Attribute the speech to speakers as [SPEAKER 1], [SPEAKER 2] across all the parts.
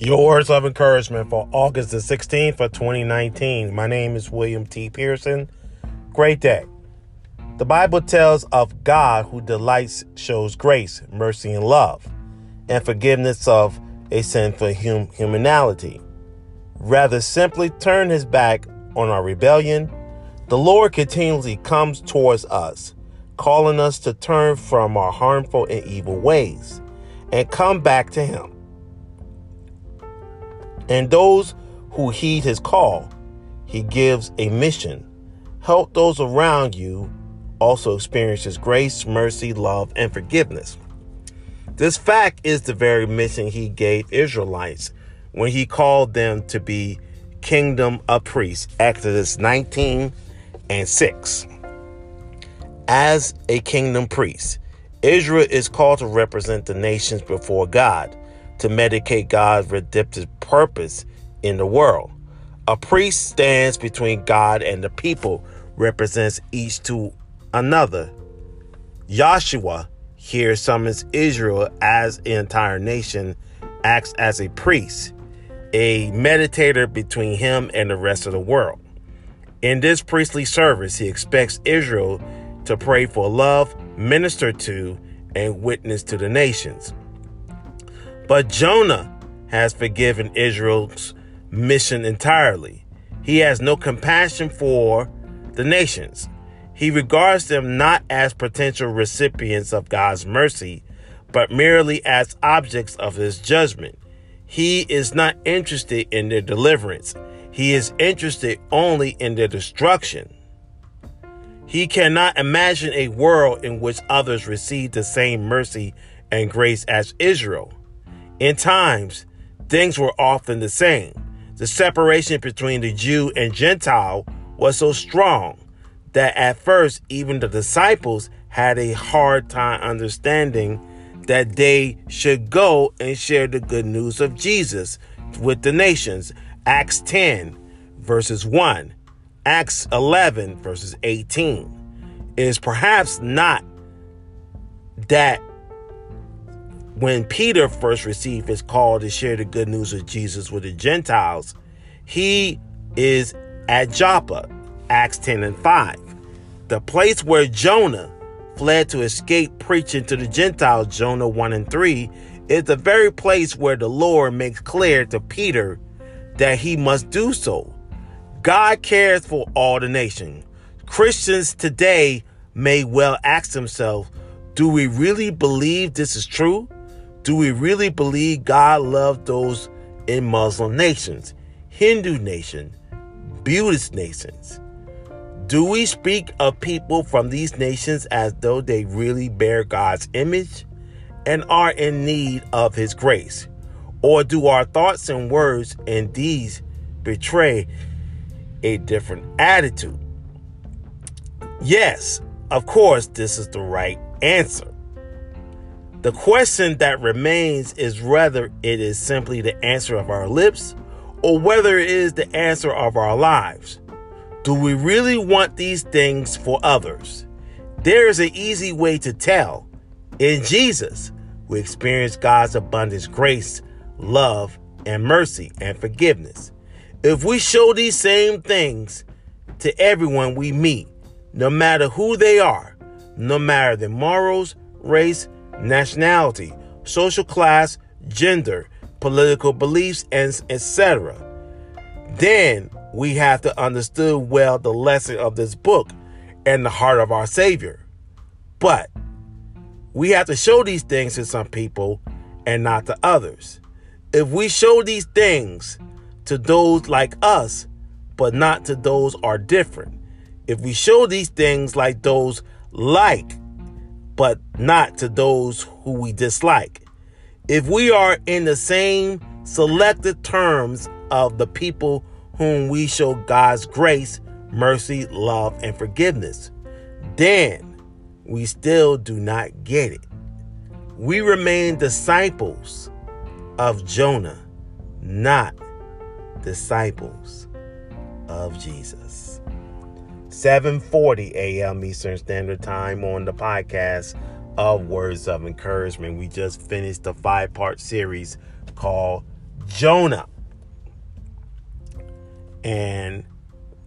[SPEAKER 1] Your words of encouragement for August the 16th of 2019. My name is William T. Pearson. Great day. The Bible tells of God who delights, shows grace, mercy, and love, and forgiveness of a sinful hum- humanity. Rather simply turn his back on our rebellion, the Lord continually comes towards us, calling us to turn from our harmful and evil ways and come back to him. And those who heed his call, he gives a mission. Help those around you also experience his grace, mercy, love, and forgiveness. This fact is the very mission he gave Israelites when he called them to be kingdom of priests. Exodus 19 and 6. As a kingdom priest, Israel is called to represent the nations before God to medicate God's redemptive purpose in the world. A priest stands between God and the people, represents each to another. Joshua here summons Israel as an entire nation, acts as a priest, a meditator between him and the rest of the world. In this priestly service, he expects Israel to pray for love, minister to, and witness to the nations. But Jonah has forgiven Israel's mission entirely. He has no compassion for the nations. He regards them not as potential recipients of God's mercy, but merely as objects of his judgment. He is not interested in their deliverance. He is interested only in their destruction. He cannot imagine a world in which others receive the same mercy and grace as Israel. In times, things were often the same. The separation between the Jew and Gentile was so strong that at first even the disciples had a hard time understanding that they should go and share the good news of Jesus with the nations. Acts 10, verses 1, Acts 11, verses 18. It is perhaps not that when Peter first received his call to share the good news of Jesus with the Gentiles, he is at Joppa, Acts 10 and 5. The place where Jonah fled to escape preaching to the Gentiles, Jonah 1 and 3, is the very place where the Lord makes clear to Peter that he must do so. God cares for all the nation. Christians today may well ask themselves, do we really believe this is true? Do we really believe God loved those in Muslim nations, Hindu nation, Buddhist nations? Do we speak of people from these nations as though they really bear God's image and are in need of His grace? Or do our thoughts and words and deeds betray a different attitude? Yes, of course, this is the right answer. The question that remains is whether it is simply the answer of our lips or whether it is the answer of our lives. Do we really want these things for others? There is an easy way to tell. In Jesus, we experience God's abundant grace, love, and mercy and forgiveness. If we show these same things to everyone we meet, no matter who they are, no matter their morals, race, nationality, social class, gender, political beliefs, and etc. Then we have to understand well the lesson of this book and the heart of our Savior. But we have to show these things to some people and not to others. If we show these things to those like us, but not to those are different, if we show these things like those like but not to those who we dislike. If we are in the same selected terms of the people whom we show God's grace, mercy, love, and forgiveness, then we still do not get it. We remain disciples of Jonah, not disciples of Jesus. 7:40 a.m. Eastern Standard Time on the podcast of Words of Encouragement. We just finished the five-part series called Jonah. And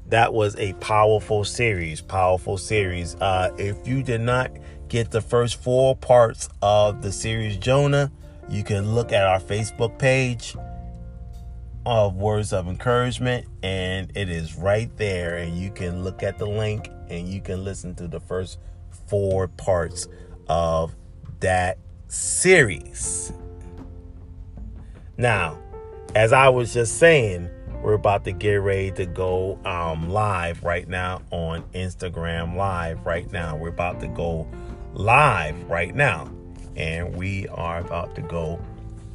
[SPEAKER 1] that was a powerful series, powerful series. Uh, if you did not get the first four parts of the series Jonah, you can look at our Facebook page of Words of Encouragement, and it is right there. And you can look at the link and you can listen to the first four parts of that series. Now, as I was just saying, we're about to get ready to go um, live right now on Instagram Live. Right now, we're about to go live right now, and we are about to go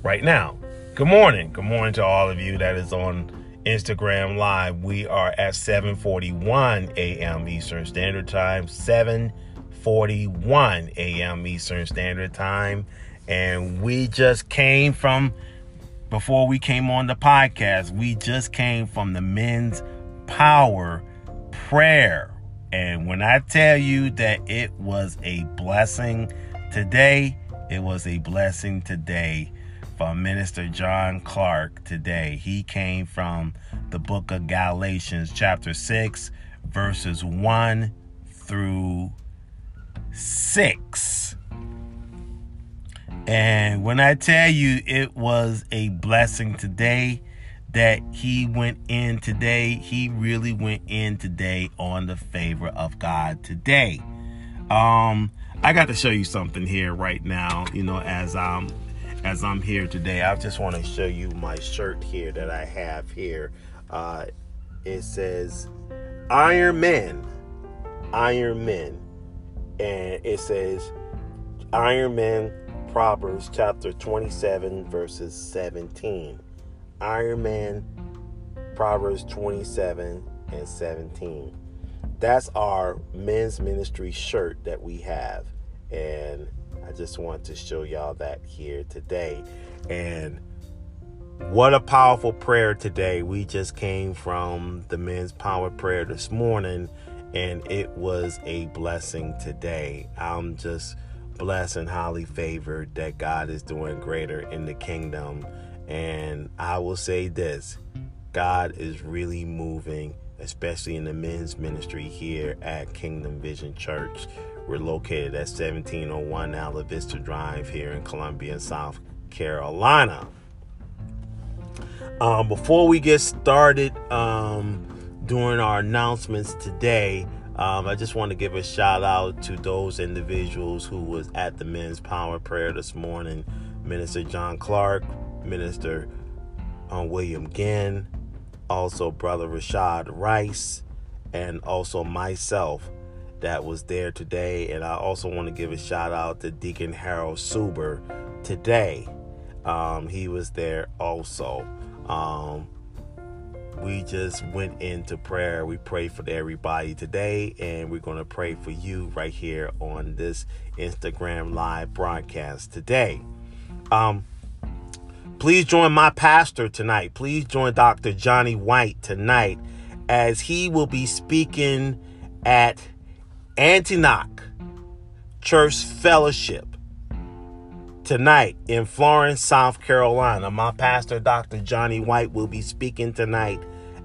[SPEAKER 1] right now. Good morning. Good morning to all of you that is on Instagram Live. We are at 7:41 a.m. Eastern Standard Time. 7:41 a.m. Eastern Standard Time, and we just came from before we came on the podcast, we just came from the men's power prayer. And when I tell you that it was a blessing today, it was a blessing today for Minister John Clark today. He came from the book of Galatians, chapter 6, verses 1 through 6. And when I tell you it was a blessing today that he went in today, he really went in today on the favor of God today. Um, I got to show you something here right now, you know, as I'm as I'm here today. I just want to show you my shirt here that I have here. Uh, it says Iron Man, Iron Man, and it says Iron Man Proverbs chapter 27, verses 17. Iron Man, Proverbs 27 and 17. That's our men's ministry shirt that we have. And I just want to show y'all that here today. And what a powerful prayer today. We just came from the men's power prayer this morning, and it was a blessing today. I'm just blessed and highly favored that God is doing greater in the kingdom. And I will say this God is really moving, especially in the men's ministry here at Kingdom Vision Church. We're located at 1701 Ala Vista Drive here in Columbia, South Carolina. Um, before we get started um, doing our announcements today, um, I just want to give a shout out to those individuals who was at the men's power prayer this morning. Minister John Clark, Minister um, William Ginn, also Brother Rashad Rice, and also myself that was there today. And I also want to give a shout out to Deacon Harold Suber today. Um, he was there also. Um, we just went into prayer. We prayed for everybody today, and we're going to pray for you right here on this Instagram live broadcast today. Um, please join my pastor tonight. Please join Dr. Johnny White tonight as he will be speaking at Antioch Church Fellowship tonight in Florence, South Carolina. My pastor, Dr. Johnny White, will be speaking tonight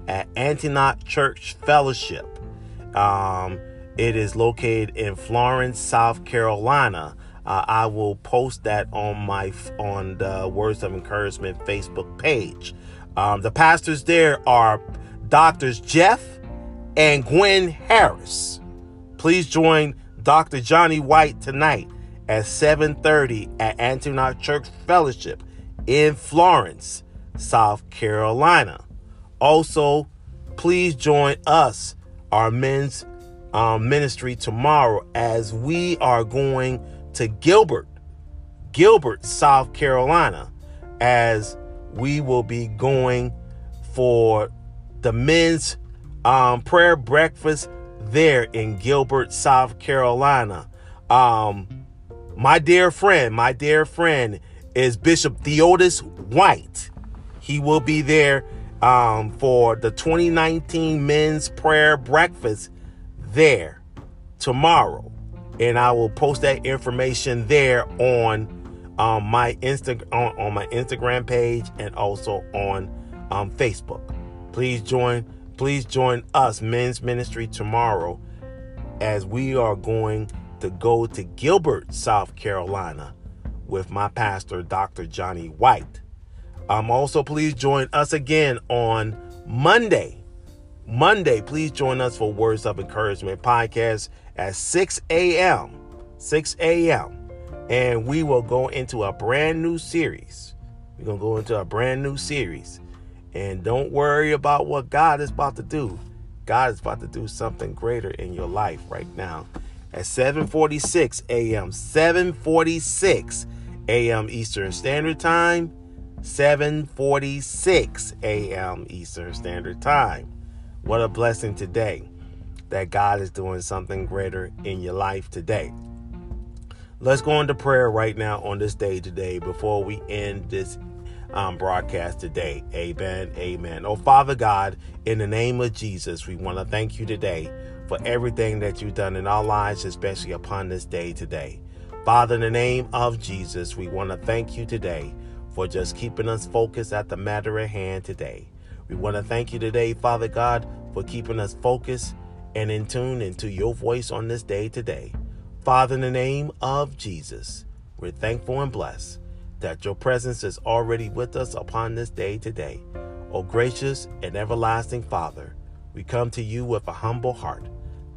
[SPEAKER 1] at Antioch Church Fellowship. Um, it is located in Florence, South Carolina. Uh, I will post that on my on the Words of Encouragement Facebook page. Um, the pastors there are Doctors Jeff and Gwen Harris. Please join Dr. Johnny White tonight at 7:30 at Antioch Church Fellowship in Florence, South Carolina. Also, please join us, our men's um, ministry, tomorrow as we are going to Gilbert, Gilbert, South Carolina, as we will be going for the men's um, prayer breakfast there in Gilbert, South Carolina. Um, my dear friend, my dear friend is Bishop Theodis White. He will be there um, for the 2019 men's prayer breakfast there tomorrow. And I will post that information there on um, my Insta on, on my Instagram page and also on um, Facebook. Please join. Please join us, Men's Ministry, tomorrow as we are going to go to Gilbert, South Carolina, with my pastor, Dr. Johnny White. Um, also, please join us again on Monday. Monday, please join us for Words of Encouragement podcast at 6 a.m. 6 a.m. And we will go into a brand new series. We're going to go into a brand new series. And don't worry about what God is about to do. God is about to do something greater in your life right now. At 7:46 a.m. 7:46 a.m. Eastern Standard Time, 7:46 a.m. Eastern Standard Time. What a blessing today that God is doing something greater in your life today. Let's go into prayer right now on this day today before we end this um, broadcast today. Amen. Amen. Oh, Father God, in the name of Jesus, we want to thank you today for everything that you've done in our lives, especially upon this day today. Father, in the name of Jesus, we want to thank you today for just keeping us focused at the matter at hand today. We want to thank you today, Father God, for keeping us focused and in tune into your voice on this day today. Father, in the name of Jesus, we're thankful and blessed that your presence is already with us upon this day today. O gracious and everlasting Father, we come to you with a humble heart,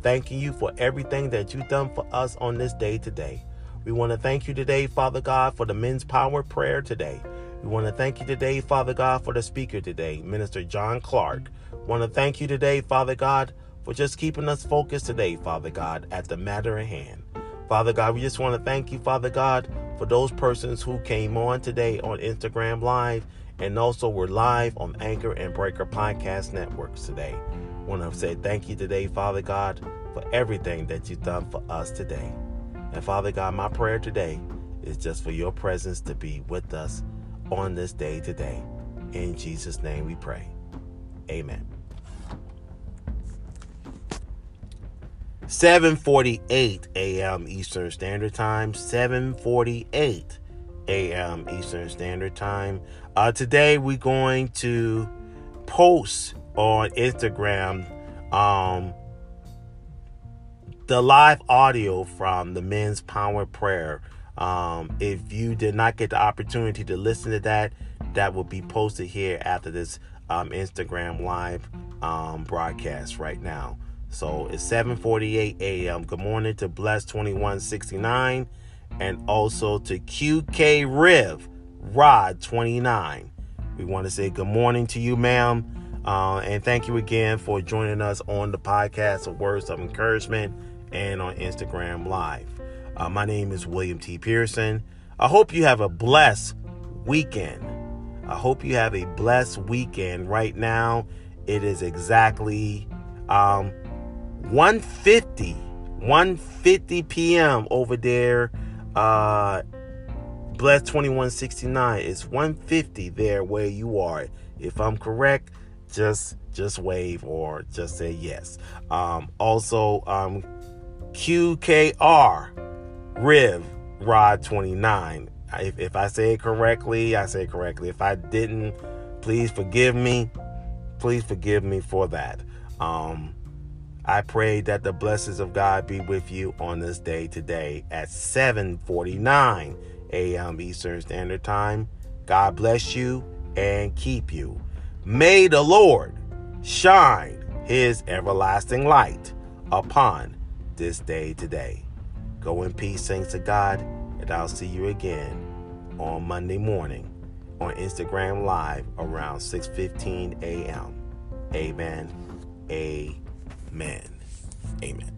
[SPEAKER 1] thanking you for everything that you've done for us on this day today. We want to thank you today, Father God, for the men's power prayer today. We want to thank you today, Father God, for the speaker today, Minister John Clark. We want to thank you today, Father God, for just keeping us focused today, Father God, at the matter at hand. Father God, we just want to thank you, Father God, for those persons who came on today on Instagram Live and also were live on Anchor and Breaker Podcast Networks today. Want to say thank you today, Father God, for everything that you've done for us today. And Father God, my prayer today is just for your presence to be with us on this day today. In Jesus' name we pray. Amen. 7:48 a.m. Eastern Standard Time. 7:48 a.m. Eastern Standard Time. Uh, today we're going to post on Instagram um, the live audio from the Men's Power Prayer. Um, if you did not get the opportunity to listen to that, that will be posted here after this um, Instagram live um, broadcast right now. So it's 7:48 a.m. Good morning to Bless 2169 and also to QK Riv Rod 29. We want to say good morning to you, ma'am. Uh, and thank you again for joining us on the podcast of Words of Encouragement and on Instagram Live. Uh, my name is William T. Pearson. I hope you have a blessed weekend. I hope you have a blessed weekend. Right now, it is exactly um, 150 150 p.m. over there uh bless 2169 it's 150 there where you are if i'm correct just just wave or just say yes um also um qkr riv rod 29 if, if i say it correctly i say it correctly if i didn't please forgive me please forgive me for that um I pray that the blessings of God be with you on this day today at 7:49 a.m. Eastern Standard Time. God bless you and keep you. May the Lord shine his everlasting light upon this day today. Go in peace, saints of God, and I'll see you again on Monday morning on Instagram Live around 6:15 a.m. Amen. Amen. Amen.